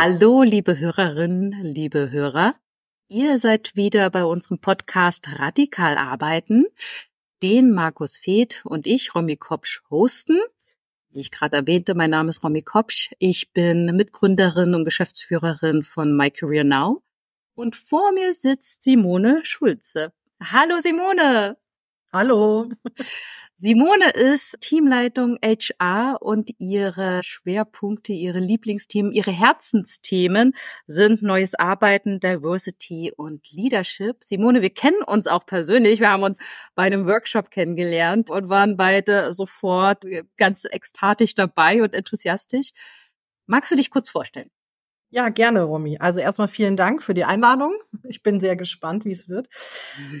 Hallo, liebe Hörerinnen, liebe Hörer. Ihr seid wieder bei unserem Podcast Radikal arbeiten, den Markus Feeth und ich, Romy Kopsch, hosten. Wie ich gerade erwähnte, mein Name ist Romy Kopsch. Ich bin Mitgründerin und Geschäftsführerin von My Career Now. Und vor mir sitzt Simone Schulze. Hallo Simone! Hallo! Simone ist Teamleitung HR und ihre Schwerpunkte, ihre Lieblingsthemen, ihre Herzensthemen sind neues Arbeiten, Diversity und Leadership. Simone, wir kennen uns auch persönlich. Wir haben uns bei einem Workshop kennengelernt und waren beide sofort ganz ekstatisch dabei und enthusiastisch. Magst du dich kurz vorstellen? Ja, gerne, Romy. Also erstmal vielen Dank für die Einladung. Ich bin sehr gespannt, wie es wird.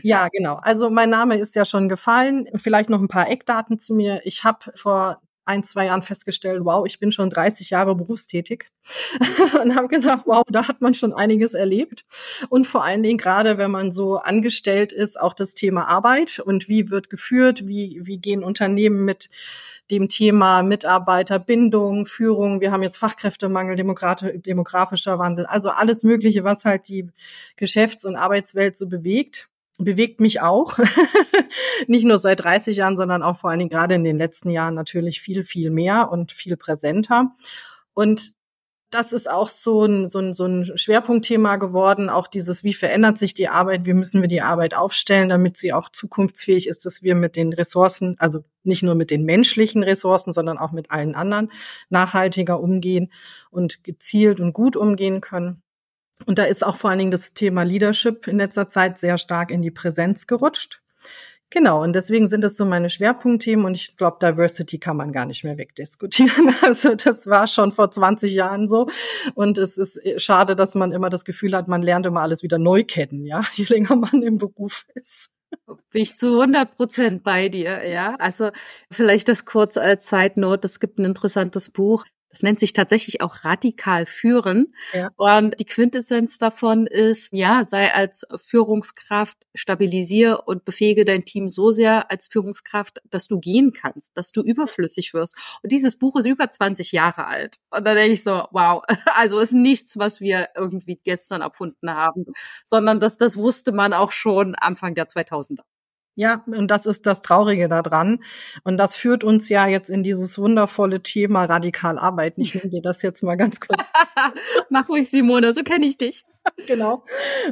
Ja, genau. Also mein Name ist ja schon gefallen. Vielleicht noch ein paar Eckdaten zu mir. Ich habe vor ein, zwei Jahren festgestellt, wow, ich bin schon 30 Jahre berufstätig und habe gesagt, wow, da hat man schon einiges erlebt. Und vor allen Dingen gerade, wenn man so angestellt ist, auch das Thema Arbeit und wie wird geführt, wie, wie gehen Unternehmen mit dem Thema Mitarbeiterbindung, Führung. Wir haben jetzt Fachkräftemangel, demografischer Wandel, also alles Mögliche, was halt die Geschäfts- und Arbeitswelt so bewegt bewegt mich auch. Nicht nur seit 30 Jahren, sondern auch vor allen Dingen gerade in den letzten Jahren natürlich viel, viel mehr und viel präsenter. Und das ist auch so ein, so ein, so ein Schwerpunktthema geworden, auch dieses, wie verändert sich die Arbeit, wie müssen wir die Arbeit aufstellen, damit sie auch zukunftsfähig ist, dass wir mit den Ressourcen, also nicht nur mit den menschlichen Ressourcen, sondern auch mit allen anderen nachhaltiger umgehen und gezielt und gut umgehen können. Und da ist auch vor allen Dingen das Thema Leadership in letzter Zeit sehr stark in die Präsenz gerutscht. Genau, und deswegen sind das so meine Schwerpunktthemen und ich glaube, Diversity kann man gar nicht mehr wegdiskutieren. Also das war schon vor 20 Jahren so und es ist schade, dass man immer das Gefühl hat, man lernt immer alles wieder neu kennen, ja, je länger man im Beruf ist. Bin ich zu 100 Prozent bei dir, ja. Also vielleicht das kurz als Note. Es gibt ein interessantes Buch, das nennt sich tatsächlich auch radikal führen. Ja. Und die Quintessenz davon ist, ja, sei als Führungskraft, stabilisier und befähige dein Team so sehr als Führungskraft, dass du gehen kannst, dass du überflüssig wirst. Und dieses Buch ist über 20 Jahre alt. Und da denke ich so, wow, also ist nichts, was wir irgendwie gestern erfunden haben, sondern das, das wusste man auch schon Anfang der 2000er. Ja, und das ist das Traurige daran. Und das führt uns ja jetzt in dieses wundervolle Thema radikal arbeiten. Ich nehme dir das jetzt mal ganz kurz. Mach ruhig, Simone, so kenne ich dich. genau.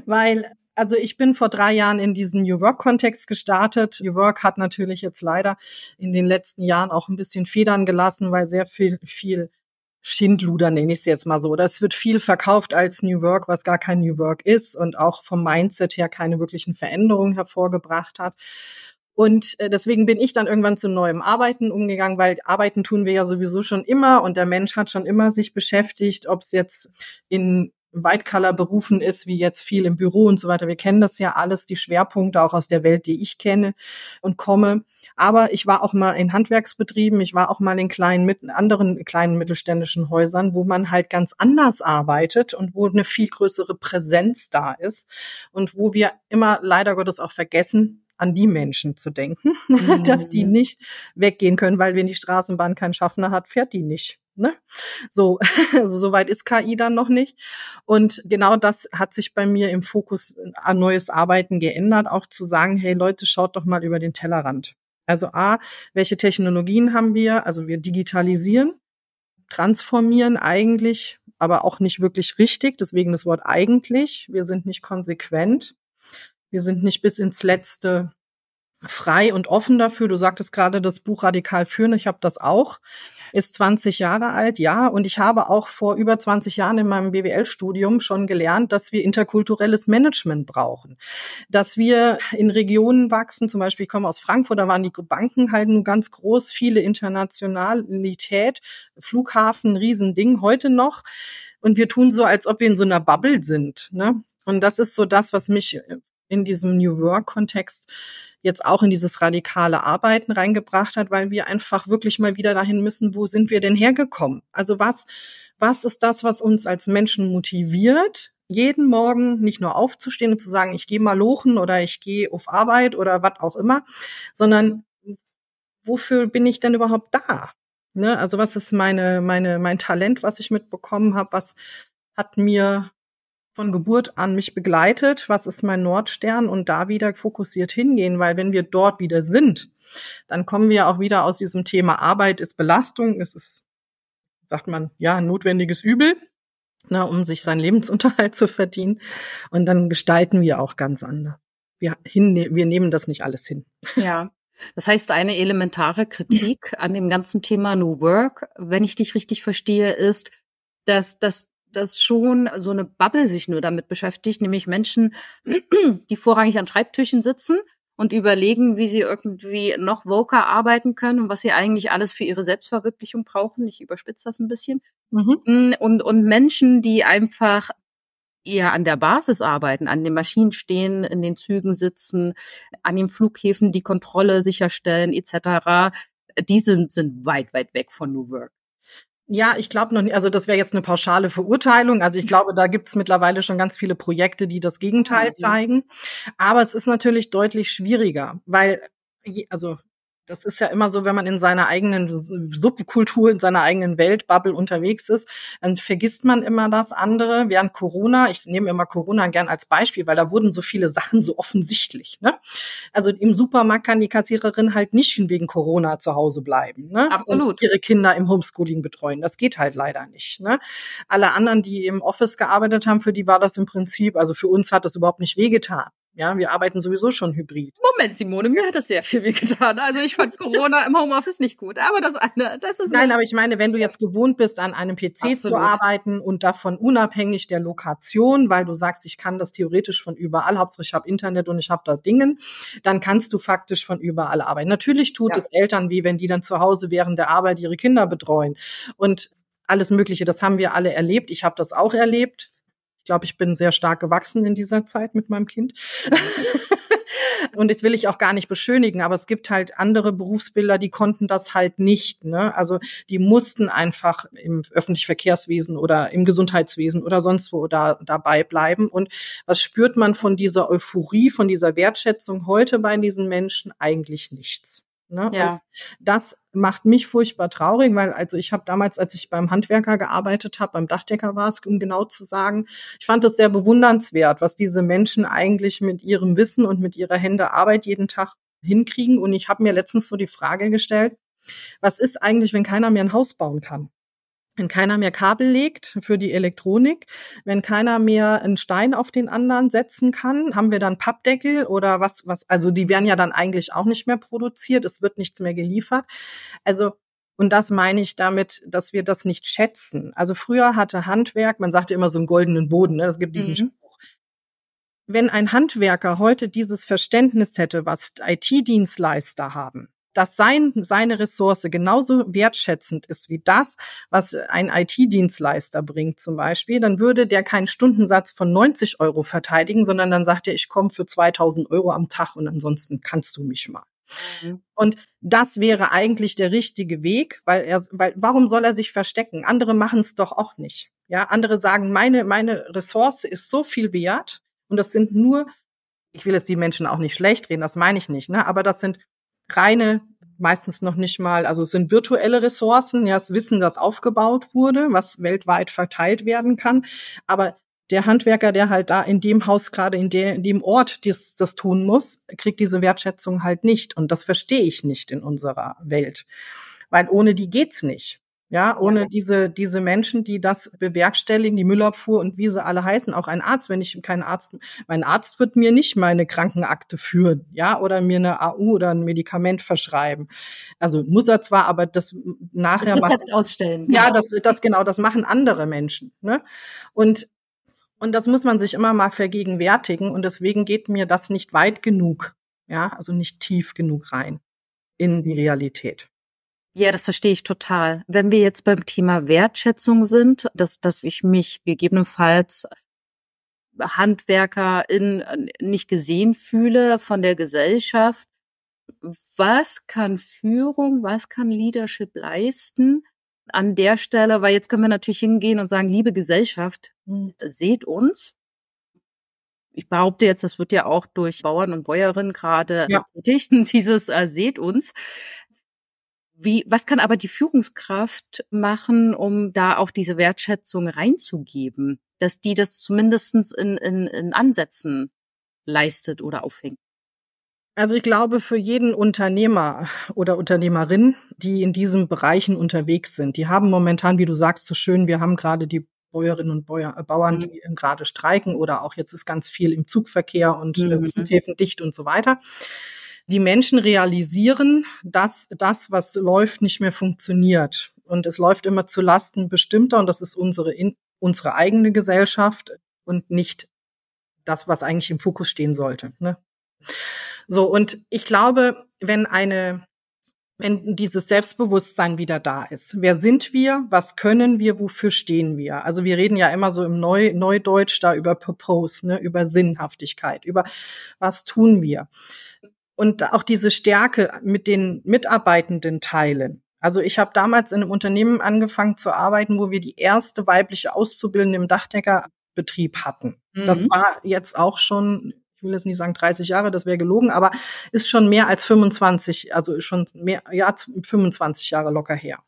Weil also ich bin vor drei Jahren in diesen New Work-Kontext gestartet. New Work hat natürlich jetzt leider in den letzten Jahren auch ein bisschen Federn gelassen, weil sehr viel, viel Schindluder nenne ich es jetzt mal so. Es wird viel verkauft als New Work, was gar kein New Work ist und auch vom Mindset her keine wirklichen Veränderungen hervorgebracht hat. Und äh, deswegen bin ich dann irgendwann zu neuem Arbeiten umgegangen, weil Arbeiten tun wir ja sowieso schon immer und der Mensch hat schon immer sich beschäftigt, ob es jetzt in White-Color-Berufen ist, wie jetzt viel im Büro und so weiter. Wir kennen das ja alles, die Schwerpunkte auch aus der Welt, die ich kenne und komme. Aber ich war auch mal in Handwerksbetrieben, ich war auch mal in kleinen, mit anderen kleinen mittelständischen Häusern, wo man halt ganz anders arbeitet und wo eine viel größere Präsenz da ist und wo wir immer leider Gottes auch vergessen, an die Menschen zu denken, mhm. dass die nicht weggehen können, weil wenn die Straßenbahn keinen Schaffner hat, fährt die nicht. Ne? So, also so weit ist KI dann noch nicht. Und genau das hat sich bei mir im Fokus an neues Arbeiten geändert, auch zu sagen, hey Leute, schaut doch mal über den Tellerrand. Also A, welche Technologien haben wir? Also wir digitalisieren, transformieren eigentlich, aber auch nicht wirklich richtig. Deswegen das Wort eigentlich. Wir sind nicht konsequent. Wir sind nicht bis ins Letzte frei und offen dafür. Du sagtest gerade das Buch Radikal führen. Ich habe das auch. Ist 20 Jahre alt, ja. Und ich habe auch vor über 20 Jahren in meinem BWL-Studium schon gelernt, dass wir interkulturelles Management brauchen. Dass wir in Regionen wachsen. Zum Beispiel, ich komme aus Frankfurt, da waren die Banken halt nur ganz groß, viele Internationalität, Flughafen, Riesending, heute noch. Und wir tun so, als ob wir in so einer Bubble sind. Ne? Und das ist so das, was mich in diesem New Work-Kontext jetzt auch in dieses radikale Arbeiten reingebracht hat, weil wir einfach wirklich mal wieder dahin müssen, wo sind wir denn hergekommen? Also was, was ist das, was uns als Menschen motiviert, jeden Morgen nicht nur aufzustehen und zu sagen, ich gehe mal lochen oder ich gehe auf Arbeit oder was auch immer, sondern wofür bin ich denn überhaupt da? Ne? Also was ist meine, meine, mein Talent, was ich mitbekommen habe? Was, hat mir von Geburt an mich begleitet. Was ist mein Nordstern? Und da wieder fokussiert hingehen, weil wenn wir dort wieder sind, dann kommen wir auch wieder aus diesem Thema Arbeit ist Belastung. Es ist, sagt man, ja, notwendiges Übel, ne, um sich seinen Lebensunterhalt zu verdienen. Und dann gestalten wir auch ganz anders. Wir, hin, wir nehmen das nicht alles hin. Ja. Das heißt, eine elementare Kritik an dem ganzen Thema New Work, wenn ich dich richtig verstehe, ist, dass, dass, dass schon so eine Bubble sich nur damit beschäftigt, nämlich Menschen, die vorrangig an Schreibtischen sitzen und überlegen, wie sie irgendwie noch voker arbeiten können und was sie eigentlich alles für ihre Selbstverwirklichung brauchen. Ich überspitze das ein bisschen. Mhm. Mm, und, und Menschen, die einfach eher an der Basis arbeiten, an den Maschinen stehen, in den Zügen sitzen, an den Flughäfen die Kontrolle sicherstellen etc., die sind, sind weit, weit weg von New Work. Ja, ich glaube noch nicht, also das wäre jetzt eine pauschale Verurteilung. Also ich glaube, da gibt es mittlerweile schon ganz viele Projekte, die das Gegenteil zeigen. Aber es ist natürlich deutlich schwieriger, weil, also das ist ja immer so, wenn man in seiner eigenen Subkultur, in seiner eigenen Weltbubble unterwegs ist, dann vergisst man immer das andere. Während Corona, ich nehme immer Corona gern als Beispiel, weil da wurden so viele Sachen so offensichtlich. Ne? Also im Supermarkt kann die Kassiererin halt nicht wegen Corona zu Hause bleiben. Ne? Absolut. Und ihre Kinder im Homeschooling betreuen. Das geht halt leider nicht. Ne? Alle anderen, die im Office gearbeitet haben, für die war das im Prinzip, also für uns hat das überhaupt nicht wehgetan. Ja, wir arbeiten sowieso schon hybrid. Moment, Simone, mir hat das sehr viel getan. Also ich fand Corona im Homeoffice nicht gut, aber das andere, das ist Nein, aber ich meine, wenn du jetzt gewohnt bist, an einem PC Absolut. zu arbeiten und davon unabhängig der Lokation, weil du sagst, ich kann das theoretisch von überall, hauptsächlich ich habe Internet und ich habe da Dingen, dann kannst du faktisch von überall arbeiten. Natürlich tut ja. es Eltern wie wenn die dann zu Hause während der Arbeit ihre Kinder betreuen und alles Mögliche, das haben wir alle erlebt. Ich habe das auch erlebt glaube, ich bin sehr stark gewachsen in dieser Zeit mit meinem Kind. Und jetzt will ich auch gar nicht beschönigen, aber es gibt halt andere Berufsbilder, die konnten das halt nicht. Ne? Also die mussten einfach im öffentlichen Verkehrswesen oder im Gesundheitswesen oder sonst wo da, dabei bleiben. Und was spürt man von dieser Euphorie, von dieser Wertschätzung heute bei diesen Menschen? Eigentlich nichts. Ne? Ja. Und das macht mich furchtbar traurig, weil also ich habe damals, als ich beim Handwerker gearbeitet habe, beim Dachdecker war es, um genau zu sagen, ich fand es sehr bewundernswert, was diese Menschen eigentlich mit ihrem Wissen und mit ihrer Hände Arbeit jeden Tag hinkriegen. Und ich habe mir letztens so die Frage gestellt, was ist eigentlich, wenn keiner mehr ein Haus bauen kann? Wenn keiner mehr Kabel legt für die Elektronik, wenn keiner mehr einen Stein auf den anderen setzen kann, haben wir dann Pappdeckel oder was, was, also die werden ja dann eigentlich auch nicht mehr produziert, es wird nichts mehr geliefert. Also, und das meine ich damit, dass wir das nicht schätzen. Also früher hatte Handwerk, man sagte immer so einen goldenen Boden, ne? es gibt diesen mhm. Spruch. Wenn ein Handwerker heute dieses Verständnis hätte, was IT-Dienstleister haben, dass sein, seine Ressource genauso wertschätzend ist wie das, was ein IT-Dienstleister bringt zum Beispiel, dann würde der keinen Stundensatz von 90 Euro verteidigen, sondern dann sagt er, ich komme für 2000 Euro am Tag und ansonsten kannst du mich mal. Mhm. Und das wäre eigentlich der richtige Weg, weil er, weil, warum soll er sich verstecken? Andere machen es doch auch nicht. Ja, andere sagen, meine, meine Ressource ist so viel wert und das sind nur, ich will jetzt die Menschen auch nicht schlecht reden, das meine ich nicht, ne, aber das sind reine, meistens noch nicht mal, also es sind virtuelle Ressourcen, ja, das Wissen, das aufgebaut wurde, was weltweit verteilt werden kann. Aber der Handwerker, der halt da in dem Haus gerade in, in dem Ort dies, das tun muss, kriegt diese Wertschätzung halt nicht. Und das verstehe ich nicht in unserer Welt. Weil ohne die geht's nicht. Ja, ohne diese, diese Menschen, die das bewerkstelligen, die Müllabfuhr und wie sie alle heißen, auch ein Arzt, wenn ich keinen Arzt, mein Arzt wird mir nicht meine Krankenakte führen, ja, oder mir eine AU oder ein Medikament verschreiben. Also muss er zwar, aber das nachher das Rezept ausstellen. Genau. Ja, das, das genau, das machen andere Menschen, ne? Und, und das muss man sich immer mal vergegenwärtigen und deswegen geht mir das nicht weit genug, ja, also nicht tief genug rein in die Realität. Ja, das verstehe ich total. Wenn wir jetzt beim Thema Wertschätzung sind, dass, dass ich mich gegebenenfalls Handwerkerin nicht gesehen fühle von der Gesellschaft, was kann Führung, was kann Leadership leisten an der Stelle? Weil jetzt können wir natürlich hingehen und sagen, liebe Gesellschaft, hm. seht uns. Ich behaupte jetzt, das wird ja auch durch Bauern und Bäuerinnen gerade ja. dieses äh, seht uns. Wie, was kann aber die Führungskraft machen, um da auch diese Wertschätzung reinzugeben? dass die das zumindestens in, in, in Ansätzen leistet oder aufhängt? Also ich glaube, für jeden Unternehmer oder Unternehmerin, die in diesen Bereichen unterwegs sind, die haben momentan, wie du sagst, so schön, wir haben gerade die Bäuerinnen und Bäuer, äh, Bauern, mhm. die gerade streiken oder auch jetzt ist ganz viel im Zugverkehr und äh, mhm. Flughäfen dicht und so weiter. Die Menschen realisieren, dass das, was läuft, nicht mehr funktioniert. Und es läuft immer zu Lasten bestimmter und das ist unsere, unsere eigene Gesellschaft und nicht das, was eigentlich im Fokus stehen sollte. Ne? So, und ich glaube, wenn eine, wenn dieses Selbstbewusstsein wieder da ist, wer sind wir, was können wir, wofür stehen wir? Also wir reden ja immer so im Neu Neudeutsch da über Purpose, ne, über Sinnhaftigkeit, über was tun wir. Und auch diese Stärke mit den Mitarbeitenden teilen. Also ich habe damals in einem Unternehmen angefangen zu arbeiten, wo wir die erste weibliche Auszubildende im Dachdeckerbetrieb hatten. Mhm. Das war jetzt auch schon ich will jetzt nicht sagen 30 Jahre, das wäre gelogen, aber ist schon mehr als 25, also schon mehr, ja, 25 Jahre locker her.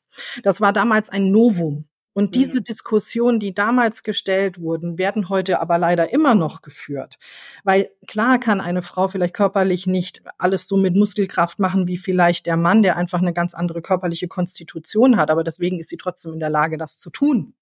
Das war damals ein Novum. Und mhm. diese Diskussionen, die damals gestellt wurden, werden heute aber leider immer noch geführt. Weil klar kann eine Frau vielleicht körperlich nicht alles so mit Muskelkraft machen wie vielleicht der Mann, der einfach eine ganz andere körperliche Konstitution hat. Aber deswegen ist sie trotzdem in der Lage, das zu tun.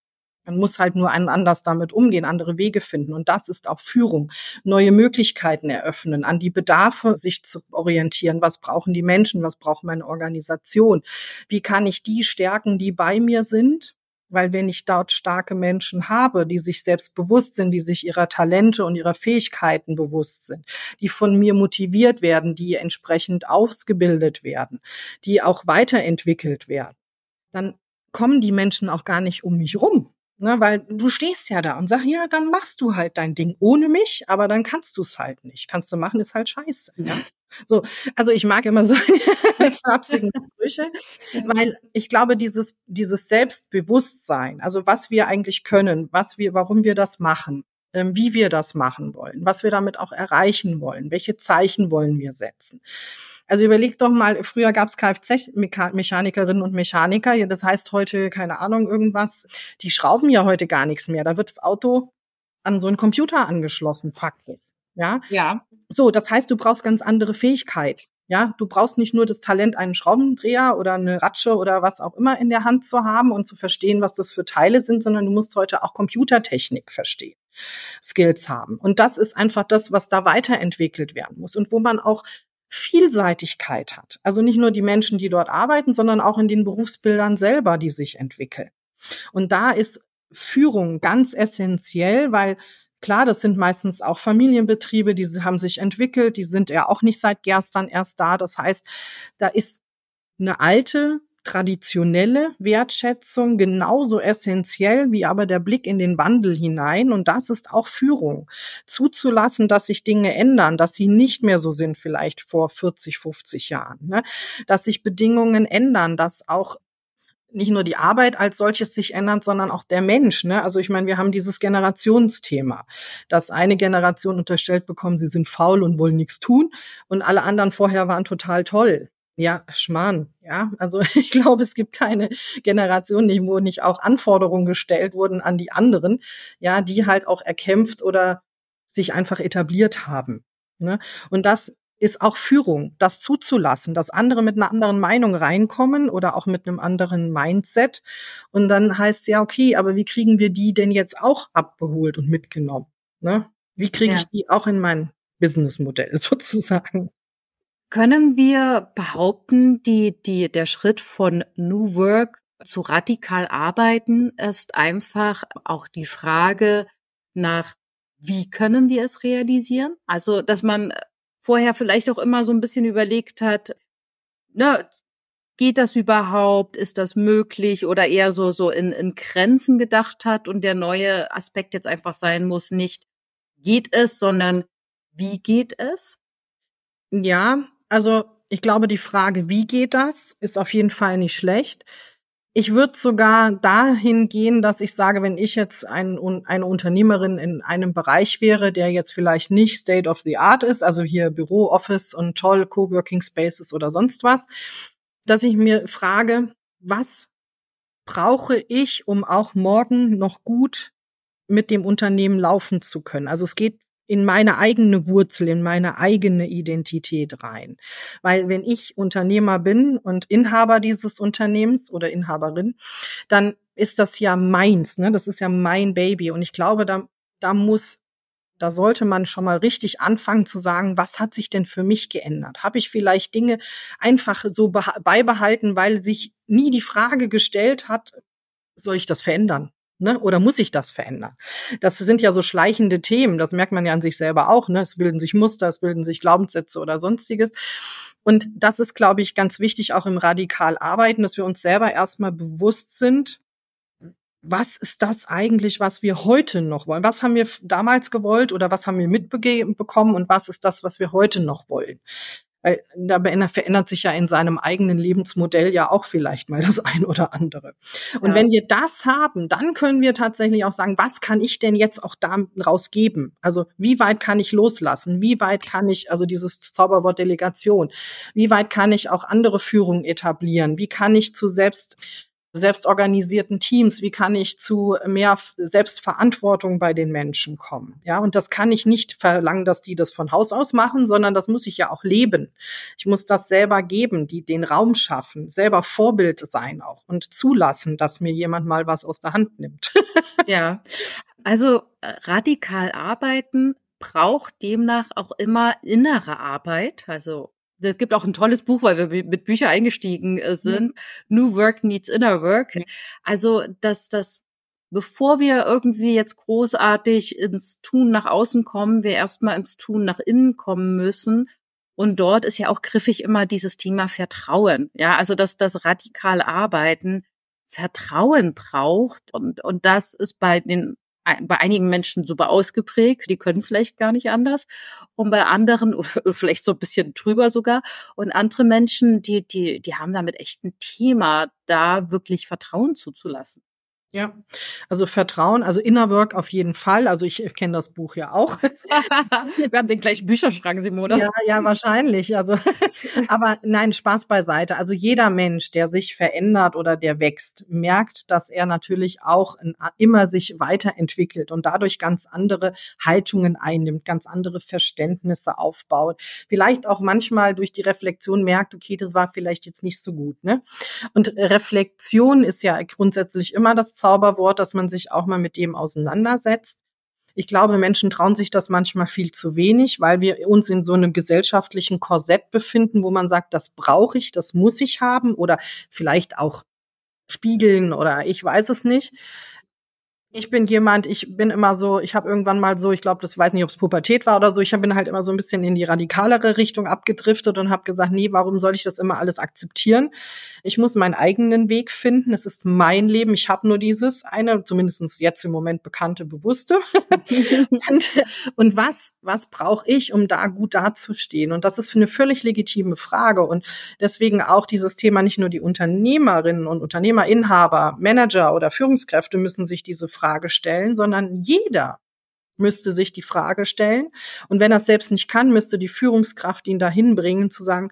Man muss halt nur einen anders damit umgehen, andere Wege finden. Und das ist auch Führung. Neue Möglichkeiten eröffnen, an die Bedarfe sich zu orientieren. Was brauchen die Menschen? Was braucht meine Organisation? Wie kann ich die stärken, die bei mir sind? Weil wenn ich dort starke Menschen habe, die sich selbst bewusst sind, die sich ihrer Talente und ihrer Fähigkeiten bewusst sind, die von mir motiviert werden, die entsprechend ausgebildet werden, die auch weiterentwickelt werden, dann kommen die Menschen auch gar nicht um mich rum. Ne, weil du stehst ja da und sag, ja, dann machst du halt dein Ding ohne mich, aber dann kannst du es halt nicht. Kannst du machen, ist halt scheiße. Ja. So, also ich mag immer so flapsigen Sprüche, weil ich glaube, dieses, dieses Selbstbewusstsein, also was wir eigentlich können, was wir, warum wir das machen, ähm, wie wir das machen wollen, was wir damit auch erreichen wollen, welche Zeichen wollen wir setzen also überleg doch mal, früher gab es Kfz-Mechanikerinnen und Mechaniker, das heißt heute, keine Ahnung, irgendwas, die schrauben ja heute gar nichts mehr. Da wird das Auto an so einen Computer angeschlossen, faktisch. Ja. Ja. So, das heißt, du brauchst ganz andere Fähigkeit. Ja, du brauchst nicht nur das Talent, einen Schraubendreher oder eine Ratsche oder was auch immer in der Hand zu haben und zu verstehen, was das für Teile sind, sondern du musst heute auch Computertechnik verstehen, Skills haben. Und das ist einfach das, was da weiterentwickelt werden muss und wo man auch Vielseitigkeit hat. Also nicht nur die Menschen, die dort arbeiten, sondern auch in den Berufsbildern selber, die sich entwickeln. Und da ist Führung ganz essentiell, weil klar, das sind meistens auch Familienbetriebe, die haben sich entwickelt, die sind ja auch nicht seit gestern erst da. Das heißt, da ist eine alte traditionelle Wertschätzung genauso essentiell wie aber der Blick in den Wandel hinein. Und das ist auch Führung. Zuzulassen, dass sich Dinge ändern, dass sie nicht mehr so sind vielleicht vor 40, 50 Jahren, ne? dass sich Bedingungen ändern, dass auch nicht nur die Arbeit als solches sich ändert, sondern auch der Mensch. Ne? Also ich meine, wir haben dieses Generationsthema, dass eine Generation unterstellt bekommen, sie sind faul und wollen nichts tun und alle anderen vorher waren total toll. Ja, Schmarrn. Ja, also ich glaube, es gibt keine Generation, wo nicht auch Anforderungen gestellt wurden an die anderen, ja, die halt auch erkämpft oder sich einfach etabliert haben. Ne? Und das ist auch Führung, das zuzulassen, dass andere mit einer anderen Meinung reinkommen oder auch mit einem anderen Mindset. Und dann heißt ja, okay, aber wie kriegen wir die denn jetzt auch abgeholt und mitgenommen? Ne? Wie kriege ja. ich die auch in mein Businessmodell sozusagen? Können wir behaupten, die, die, der Schritt von New Work zu radikal arbeiten ist einfach auch die Frage nach, wie können wir es realisieren? Also, dass man vorher vielleicht auch immer so ein bisschen überlegt hat, ne, geht das überhaupt? Ist das möglich? Oder eher so, so in, in Grenzen gedacht hat und der neue Aspekt jetzt einfach sein muss, nicht geht es, sondern wie geht es? Ja, also ich glaube, die Frage, wie geht das, ist auf jeden Fall nicht schlecht. Ich würde sogar dahin gehen, dass ich sage, wenn ich jetzt ein, eine Unternehmerin in einem Bereich wäre, der jetzt vielleicht nicht State of the Art ist, also hier Büro, Office und toll Coworking Spaces oder sonst was, dass ich mir frage, was brauche ich, um auch morgen noch gut mit dem Unternehmen laufen zu können. Also es geht in meine eigene Wurzel, in meine eigene Identität rein. Weil wenn ich Unternehmer bin und Inhaber dieses Unternehmens oder Inhaberin, dann ist das ja meins, ne? Das ist ja mein Baby. Und ich glaube, da, da muss, da sollte man schon mal richtig anfangen zu sagen, was hat sich denn für mich geändert? Habe ich vielleicht Dinge einfach so beibehalten, weil sich nie die Frage gestellt hat, soll ich das verändern? Ne? Oder muss ich das verändern? Das sind ja so schleichende Themen, das merkt man ja an sich selber auch. Ne? Es bilden sich Muster, es bilden sich Glaubenssätze oder sonstiges. Und das ist, glaube ich, ganz wichtig, auch im radikal Arbeiten, dass wir uns selber erstmal bewusst sind, was ist das eigentlich, was wir heute noch wollen? Was haben wir damals gewollt oder was haben wir mitbekommen und was ist das, was wir heute noch wollen? Weil da verändert sich ja in seinem eigenen Lebensmodell ja auch vielleicht mal das ein oder andere. Und ja. wenn wir das haben, dann können wir tatsächlich auch sagen, was kann ich denn jetzt auch daraus geben? Also wie weit kann ich loslassen? Wie weit kann ich, also dieses Zauberwort Delegation, wie weit kann ich auch andere Führungen etablieren? Wie kann ich zu selbst selbstorganisierten Teams, wie kann ich zu mehr Selbstverantwortung bei den Menschen kommen? Ja, und das kann ich nicht verlangen, dass die das von Haus aus machen, sondern das muss ich ja auch leben. Ich muss das selber geben, die den Raum schaffen, selber Vorbild sein auch und zulassen, dass mir jemand mal was aus der Hand nimmt. ja. Also äh, radikal arbeiten braucht demnach auch immer innere Arbeit, also es gibt auch ein tolles Buch, weil wir mit Büchern eingestiegen äh, sind. Ja. New Work Needs Inner Work. Also, dass das bevor wir irgendwie jetzt großartig ins Tun nach außen kommen, wir erstmal ins Tun nach innen kommen müssen. Und dort ist ja auch griffig immer dieses Thema Vertrauen. Ja, also dass das radikal Arbeiten Vertrauen braucht. Und, und das ist bei den bei einigen Menschen super ausgeprägt, die können vielleicht gar nicht anders. Und bei anderen, vielleicht so ein bisschen drüber sogar. Und andere Menschen, die, die, die haben damit echt ein Thema, da wirklich Vertrauen zuzulassen. Ja, also Vertrauen, also Inner Work auf jeden Fall. Also ich kenne das Buch ja auch. Wir haben den gleichen Bücherschrank, Simone. Ja, ja, wahrscheinlich. Also, aber nein, Spaß beiseite. Also jeder Mensch, der sich verändert oder der wächst, merkt, dass er natürlich auch immer sich weiterentwickelt und dadurch ganz andere Haltungen einnimmt, ganz andere Verständnisse aufbaut. Vielleicht auch manchmal durch die Reflexion merkt, okay, das war vielleicht jetzt nicht so gut. Ne? Und Reflexion ist ja grundsätzlich immer das Zauberwort, dass man sich auch mal mit dem auseinandersetzt. Ich glaube, Menschen trauen sich das manchmal viel zu wenig, weil wir uns in so einem gesellschaftlichen Korsett befinden, wo man sagt, das brauche ich, das muss ich haben oder vielleicht auch spiegeln oder ich weiß es nicht ich bin jemand, ich bin immer so, ich habe irgendwann mal so, ich glaube, das weiß nicht, ob es Pubertät war oder so, ich bin halt immer so ein bisschen in die radikalere Richtung abgedriftet und habe gesagt, nee, warum soll ich das immer alles akzeptieren? Ich muss meinen eigenen Weg finden. Es ist mein Leben. Ich habe nur dieses eine, zumindest jetzt im Moment bekannte, bewusste. und, und was, was brauche ich, um da gut dazustehen? Und das ist für eine völlig legitime Frage. Und deswegen auch dieses Thema, nicht nur die Unternehmerinnen und Unternehmer, Inhaber, Manager oder Führungskräfte müssen sich diese Frage stellen, sondern jeder müsste sich die Frage stellen. Und wenn er es selbst nicht kann, müsste die Führungskraft ihn dahin bringen, zu sagen,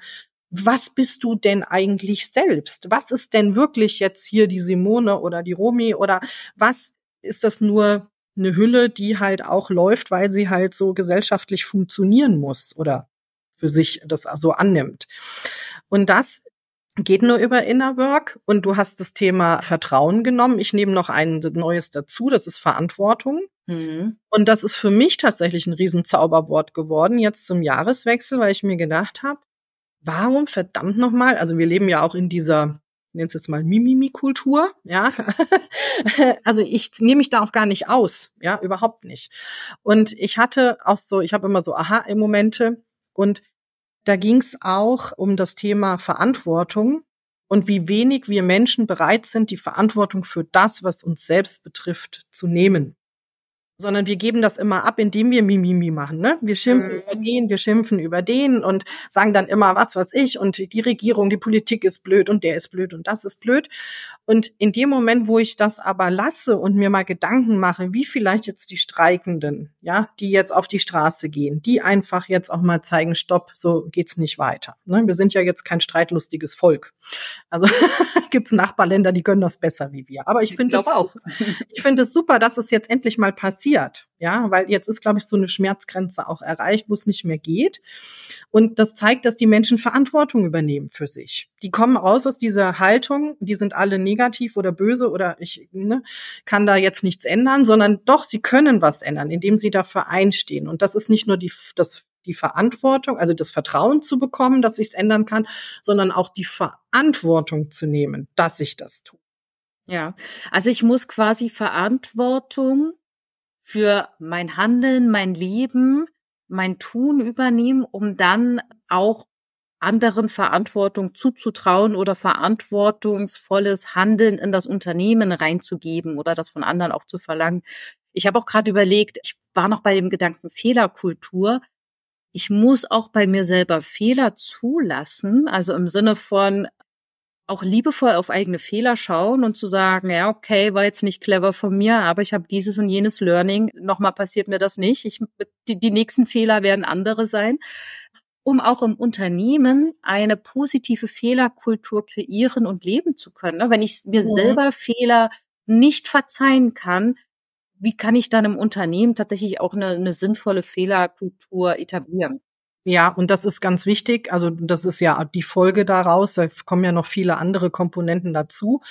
was bist du denn eigentlich selbst? Was ist denn wirklich jetzt hier die Simone oder die Romi oder was ist das nur eine Hülle, die halt auch läuft, weil sie halt so gesellschaftlich funktionieren muss oder für sich das so annimmt. Und das geht nur über Inner Work und du hast das Thema Vertrauen genommen. Ich nehme noch ein neues dazu, das ist Verantwortung. Mhm. Und das ist für mich tatsächlich ein Riesenzauberwort geworden, jetzt zum Jahreswechsel, weil ich mir gedacht habe, warum verdammt nochmal, also wir leben ja auch in dieser, nenne es jetzt mal Mimimi-Kultur, ja. also ich nehme mich da auch gar nicht aus, ja, überhaupt nicht. Und ich hatte auch so, ich habe immer so Aha-Momente und da ging es auch um das Thema Verantwortung und wie wenig wir Menschen bereit sind, die Verantwortung für das, was uns selbst betrifft, zu nehmen. Sondern wir geben das immer ab, indem wir Mimimi machen. Ne? Wir schimpfen mhm. über den, wir schimpfen über den und sagen dann immer, was was ich und die Regierung, die Politik ist blöd und der ist blöd und das ist blöd. Und in dem Moment, wo ich das aber lasse und mir mal Gedanken mache, wie vielleicht jetzt die Streikenden, ja, die jetzt auf die Straße gehen, die einfach jetzt auch mal zeigen, stopp, so geht's nicht weiter. Ne? Wir sind ja jetzt kein streitlustiges Volk. Also gibt's Nachbarländer, die können das besser wie wir. Aber ich finde es. Ich finde es super, dass es jetzt endlich mal passiert. Ja, weil jetzt ist, glaube ich, so eine Schmerzgrenze auch erreicht, wo es nicht mehr geht. Und das zeigt, dass die Menschen Verantwortung übernehmen für sich. Die kommen raus aus dieser Haltung, die sind alle negativ oder böse oder ich ne, kann da jetzt nichts ändern, sondern doch, sie können was ändern, indem sie dafür einstehen. Und das ist nicht nur die, das die Verantwortung, also das Vertrauen zu bekommen, dass ich es ändern kann, sondern auch die Verantwortung zu nehmen, dass ich das tue. Ja, also ich muss quasi Verantwortung für mein Handeln, mein Leben, mein Tun übernehmen, um dann auch anderen Verantwortung zuzutrauen oder verantwortungsvolles Handeln in das Unternehmen reinzugeben oder das von anderen auch zu verlangen. Ich habe auch gerade überlegt, ich war noch bei dem Gedanken Fehlerkultur. Ich muss auch bei mir selber Fehler zulassen, also im Sinne von auch liebevoll auf eigene Fehler schauen und zu sagen, ja, okay, war jetzt nicht clever von mir, aber ich habe dieses und jenes Learning, nochmal passiert mir das nicht. Ich, die, die nächsten Fehler werden andere sein, um auch im Unternehmen eine positive Fehlerkultur kreieren und leben zu können. Ne? Wenn ich mir ja. selber Fehler nicht verzeihen kann, wie kann ich dann im Unternehmen tatsächlich auch eine, eine sinnvolle Fehlerkultur etablieren? Ja, und das ist ganz wichtig. Also das ist ja die Folge daraus. Da kommen ja noch viele andere Komponenten dazu.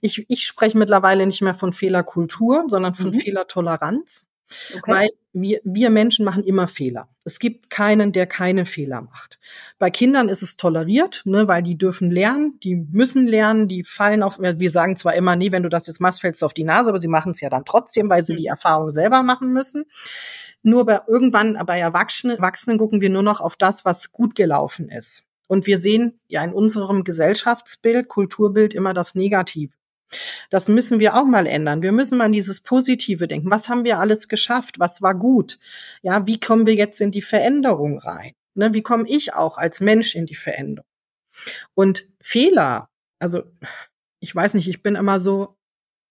Ich, ich spreche mittlerweile nicht mehr von Fehlerkultur, sondern von mhm. Fehlertoleranz. Okay. Weil wir, wir Menschen machen immer Fehler. Es gibt keinen, der keine Fehler macht. Bei Kindern ist es toleriert, ne, weil die dürfen lernen, die müssen lernen, die fallen auf, wir sagen zwar immer, nee, wenn du das jetzt machst, fällst du auf die Nase, aber sie machen es ja dann trotzdem, weil sie mhm. die Erfahrung selber machen müssen. Nur bei irgendwann bei Erwachsenen, Erwachsenen gucken wir nur noch auf das, was gut gelaufen ist. Und wir sehen ja in unserem Gesellschaftsbild, Kulturbild immer das Negative. Das müssen wir auch mal ändern. Wir müssen mal an dieses Positive denken. Was haben wir alles geschafft? Was war gut? Ja, wie kommen wir jetzt in die Veränderung rein? Ne, wie komme ich auch als Mensch in die Veränderung? Und Fehler, also ich weiß nicht, ich bin immer so,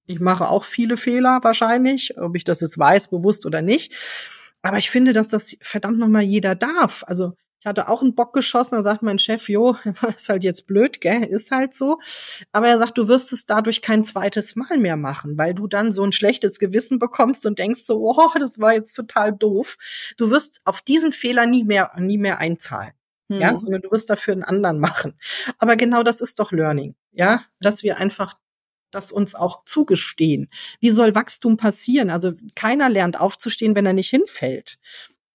ich mache auch viele Fehler wahrscheinlich, ob ich das jetzt weiß, bewusst oder nicht. Aber ich finde, dass das verdammt nochmal jeder darf. Also ich hatte auch einen Bock geschossen, da sagt mein Chef, jo, ist halt jetzt blöd, gell, ist halt so. Aber er sagt, du wirst es dadurch kein zweites Mal mehr machen, weil du dann so ein schlechtes Gewissen bekommst und denkst so, oh, das war jetzt total doof. Du wirst auf diesen Fehler nie mehr, nie mehr einzahlen. Hm. Ja, sondern du wirst dafür einen anderen machen. Aber genau das ist doch Learning. Ja, dass wir einfach das uns auch zugestehen. Wie soll Wachstum passieren? Also keiner lernt aufzustehen, wenn er nicht hinfällt.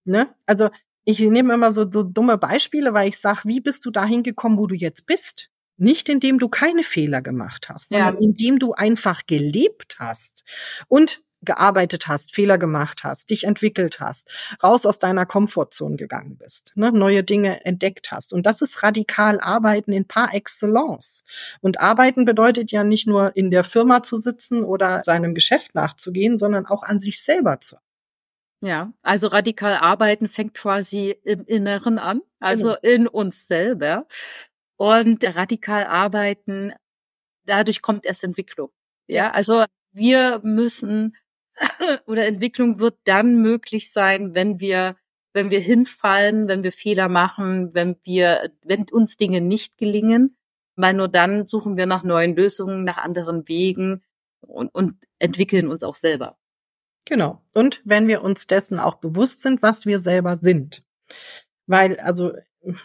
Ne? Also ich nehme immer so, so dumme Beispiele, weil ich sage, wie bist du dahin gekommen, wo du jetzt bist? Nicht indem du keine Fehler gemacht hast, sondern ja. indem du einfach gelebt hast. Und gearbeitet hast, Fehler gemacht hast, dich entwickelt hast, raus aus deiner Komfortzone gegangen bist, ne, neue Dinge entdeckt hast. Und das ist radikal Arbeiten in par excellence. Und Arbeiten bedeutet ja nicht nur in der Firma zu sitzen oder seinem Geschäft nachzugehen, sondern auch an sich selber zu. Ja, also radikal arbeiten fängt quasi im Inneren an, also genau. in uns selber. Und radikal arbeiten, dadurch kommt erst Entwicklung. Ja, also wir müssen oder Entwicklung wird dann möglich sein, wenn wir wenn wir hinfallen, wenn wir Fehler machen, wenn wir wenn uns Dinge nicht gelingen, weil nur dann suchen wir nach neuen Lösungen, nach anderen Wegen und, und entwickeln uns auch selber. Genau. Und wenn wir uns dessen auch bewusst sind, was wir selber sind. Weil, also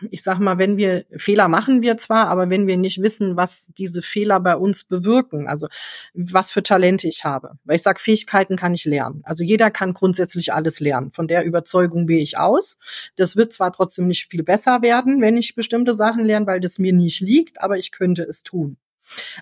ich sag mal, wenn wir Fehler machen wir zwar, aber wenn wir nicht wissen, was diese Fehler bei uns bewirken, also was für Talente ich habe. Weil ich sag, Fähigkeiten kann ich lernen. Also jeder kann grundsätzlich alles lernen. Von der Überzeugung gehe ich aus. Das wird zwar trotzdem nicht viel besser werden, wenn ich bestimmte Sachen lerne, weil das mir nicht liegt, aber ich könnte es tun.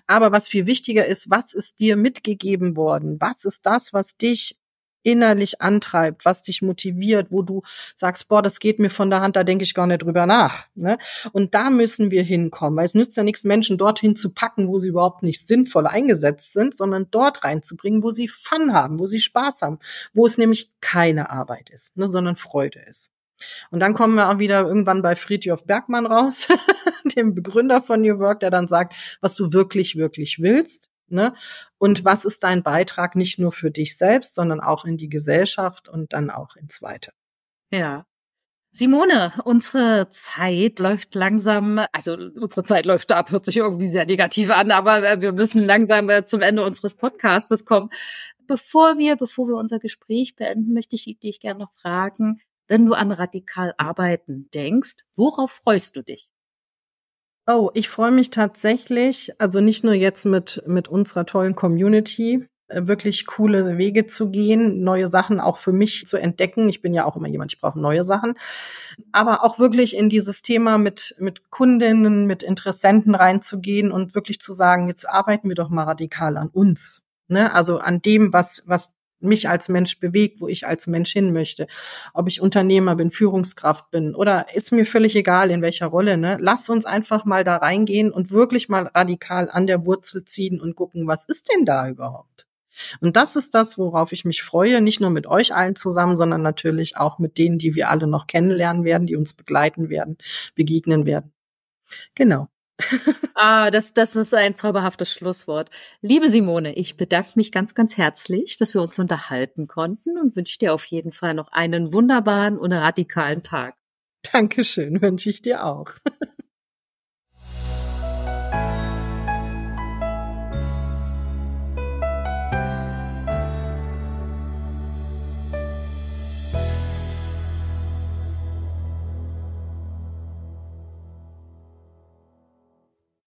Aber was viel wichtiger ist, was ist dir mitgegeben worden? Was ist das, was dich innerlich antreibt, was dich motiviert, wo du sagst, boah, das geht mir von der Hand, da denke ich gar nicht drüber nach. Ne? Und da müssen wir hinkommen, weil es nützt ja nichts, Menschen dorthin zu packen, wo sie überhaupt nicht sinnvoll eingesetzt sind, sondern dort reinzubringen, wo sie Fun haben, wo sie Spaß haben, wo es nämlich keine Arbeit ist, ne, sondern Freude ist. Und dann kommen wir auch wieder irgendwann bei Friedhof Bergmann raus, dem Begründer von New Work, der dann sagt, was du wirklich, wirklich willst. Ne? Und was ist dein Beitrag nicht nur für dich selbst, sondern auch in die Gesellschaft und dann auch ins Weite. Ja. Simone, unsere Zeit läuft langsam, also unsere Zeit läuft ab, hört sich irgendwie sehr negativ an, aber äh, wir müssen langsam äh, zum Ende unseres Podcastes kommen. Bevor wir, bevor wir unser Gespräch beenden, möchte ich dich gerne noch fragen, wenn du an radikal arbeiten denkst, worauf freust du dich? Oh, ich freue mich tatsächlich, also nicht nur jetzt mit, mit unserer tollen Community, äh, wirklich coole Wege zu gehen, neue Sachen auch für mich zu entdecken. Ich bin ja auch immer jemand, ich brauche neue Sachen. Aber auch wirklich in dieses Thema mit, mit Kundinnen, mit Interessenten reinzugehen und wirklich zu sagen, jetzt arbeiten wir doch mal radikal an uns. Ne? Also an dem, was, was mich als Mensch bewegt, wo ich als Mensch hin möchte. Ob ich Unternehmer bin, Führungskraft bin oder ist mir völlig egal, in welcher Rolle. Ne? Lass uns einfach mal da reingehen und wirklich mal radikal an der Wurzel ziehen und gucken, was ist denn da überhaupt? Und das ist das, worauf ich mich freue, nicht nur mit euch allen zusammen, sondern natürlich auch mit denen, die wir alle noch kennenlernen werden, die uns begleiten werden, begegnen werden. Genau ah, das, das ist ein zauberhaftes Schlusswort. Liebe Simone, ich bedanke mich ganz, ganz herzlich, dass wir uns unterhalten konnten und wünsche dir auf jeden Fall noch einen wunderbaren und radikalen Tag. Dankeschön, wünsche ich dir auch.